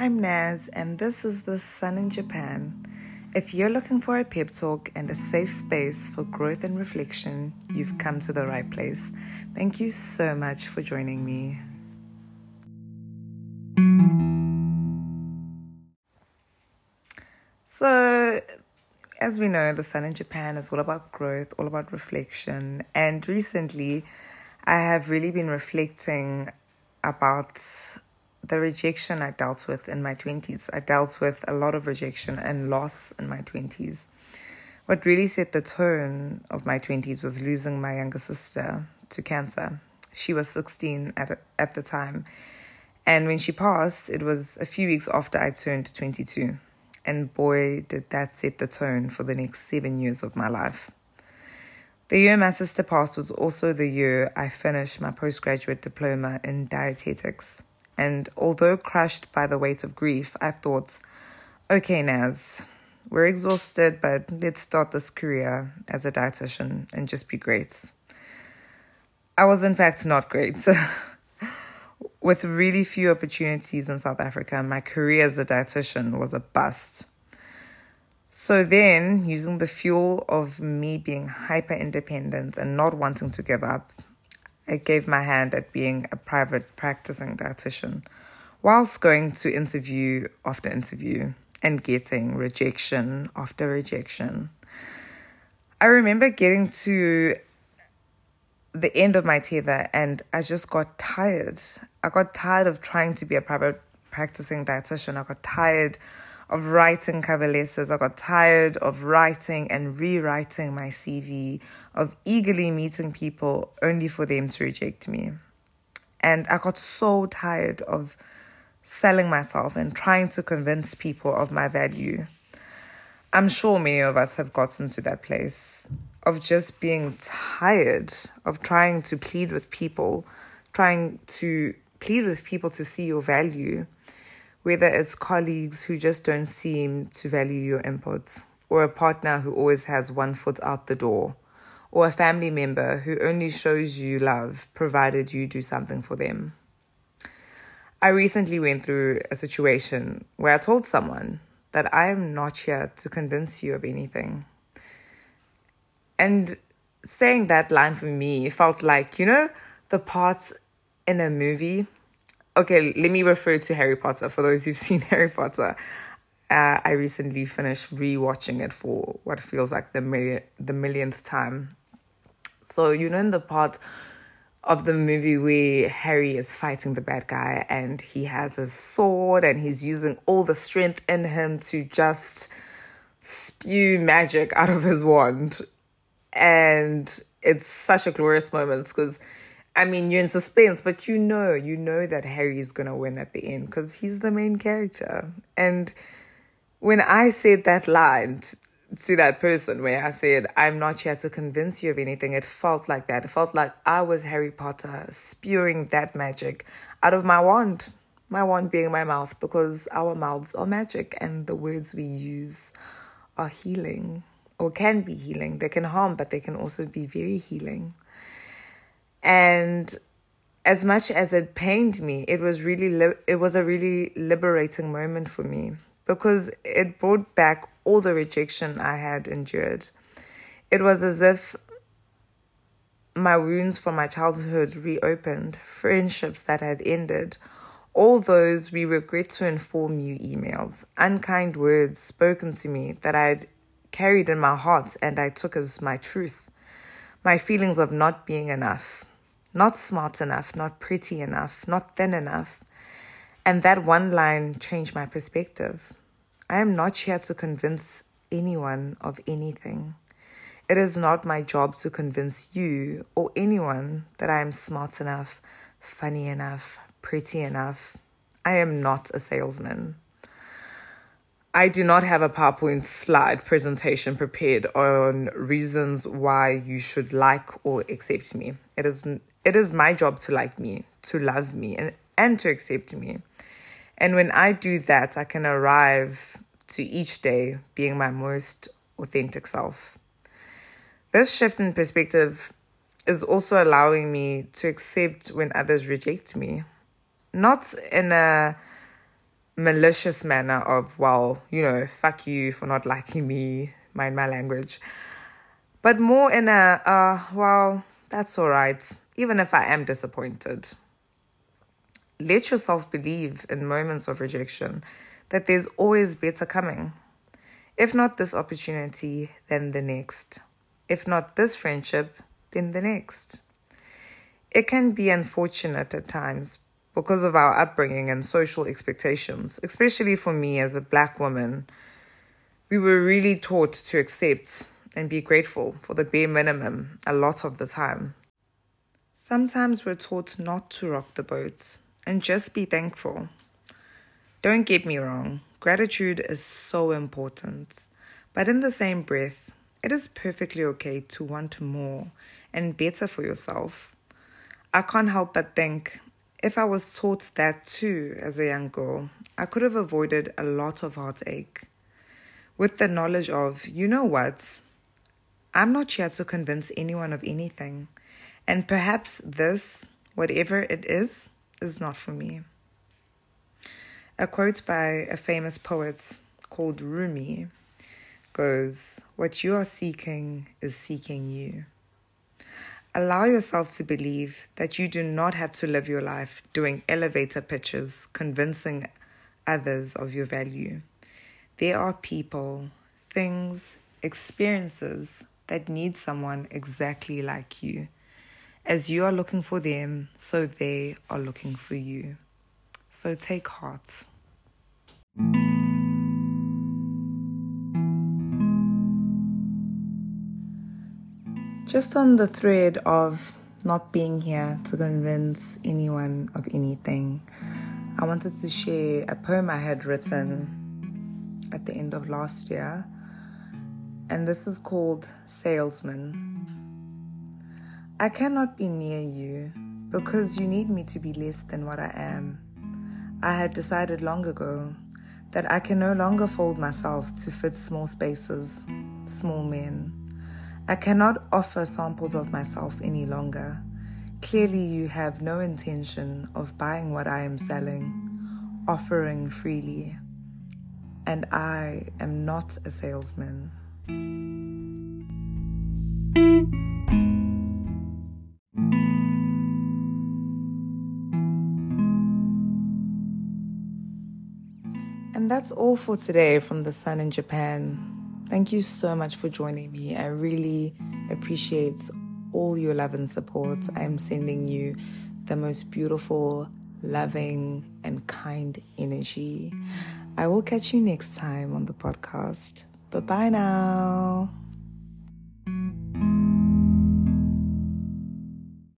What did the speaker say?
I'm Naz, and this is The Sun in Japan. If you're looking for a pep talk and a safe space for growth and reflection, you've come to the right place. Thank you so much for joining me. So, as we know, the sun in Japan is all about growth, all about reflection. And recently, I have really been reflecting about the rejection I dealt with in my 20s. I dealt with a lot of rejection and loss in my 20s. What really set the tone of my 20s was losing my younger sister to cancer. She was 16 at, at the time. And when she passed, it was a few weeks after I turned 22. And boy, did that set the tone for the next seven years of my life. The year my sister passed was also the year I finished my postgraduate diploma in dietetics. And although crushed by the weight of grief, I thought, okay, Naz, we're exhausted, but let's start this career as a dietitian and just be great. I was, in fact, not great. With really few opportunities in South Africa, my career as a dietitian was a bust. So then, using the fuel of me being hyper independent and not wanting to give up, I gave my hand at being a private practicing dietitian whilst going to interview after interview and getting rejection after rejection. I remember getting to the end of my tether and I just got tired. I got tired of trying to be a private practicing dietitian. I got tired of writing cover letters. I got tired of writing and rewriting my CV, of eagerly meeting people only for them to reject me. And I got so tired of selling myself and trying to convince people of my value. I'm sure many of us have gotten to that place of just being tired of trying to plead with people, trying to plead with people to see your value whether it's colleagues who just don't seem to value your input, or a partner who always has one foot out the door, or a family member who only shows you love provided you do something for them. I recently went through a situation where I told someone that I am not here to convince you of anything. And saying that line for me felt like, you know, the parts in a movie okay, let me refer to Harry Potter. For those who've seen Harry Potter, uh, I recently finished rewatching it for what feels like the million, the millionth time. So you know, in the part of the movie where Harry is fighting the bad guy and he has a sword and he's using all the strength in him to just spew magic out of his wand, and it's such a glorious moment because I mean, you're in suspense, but you know, you know that Harry is gonna win at the end because he's the main character. And when I said that line t- to that person, where I said, "I'm not here to convince you of anything," it felt like that. It felt like I was Harry Potter spewing that magic out of my wand. My wand being my mouth, because our mouths are magic, and the words we use are healing or can be healing. They can harm, but they can also be very healing. And as much as it pained me, it was really li- it was a really liberating moment for me because it brought back all the rejection I had endured. It was as if my wounds from my childhood reopened, friendships that had ended, all those we regret to inform you emails, unkind words spoken to me that I had carried in my heart and I took as my truth, my feelings of not being enough, not smart enough, not pretty enough, not thin enough. And that one line changed my perspective. I am not here to convince anyone of anything. It is not my job to convince you or anyone that I am smart enough, funny enough, pretty enough. I am not a salesman. I do not have a PowerPoint slide presentation prepared on reasons why you should like or accept me. It is it is my job to like me, to love me and, and to accept me. And when I do that, I can arrive to each day being my most authentic self. This shift in perspective is also allowing me to accept when others reject me. Not in a malicious manner of, well, you know, fuck you for not liking me, mind my language. But more in a, uh, well, that's all right, even if I am disappointed. Let yourself believe in moments of rejection that there's always better coming. If not this opportunity, then the next. If not this friendship, then the next. It can be unfortunate at times because of our upbringing and social expectations, especially for me as a black woman. We were really taught to accept and be grateful for the bare minimum a lot of the time. Sometimes we're taught not to rock the boat and just be thankful. Don't get me wrong, gratitude is so important, but in the same breath, it is perfectly okay to want more and better for yourself. I can't help but think if I was taught that too as a young girl, I could have avoided a lot of heartache. With the knowledge of, you know what, I'm not here to convince anyone of anything, and perhaps this, whatever it is, is not for me. A quote by a famous poet called Rumi goes, What you are seeking is seeking you. Allow yourself to believe that you do not have to live your life doing elevator pitches, convincing others of your value. There are people, things, experiences that need someone exactly like you. As you are looking for them, so they are looking for you. So take heart. Just on the thread of not being here to convince anyone of anything, I wanted to share a poem I had written at the end of last year. And this is called Salesman. I cannot be near you because you need me to be less than what I am. I had decided long ago that I can no longer fold myself to fit small spaces, small men. I cannot offer samples of myself any longer. Clearly, you have no intention of buying what I am selling, offering freely. And I am not a salesman. And that's all for today from the sun in Japan. Thank you so much for joining me. I really appreciate all your love and support. I'm sending you the most beautiful, loving, and kind energy. I will catch you next time on the podcast. Bye bye now.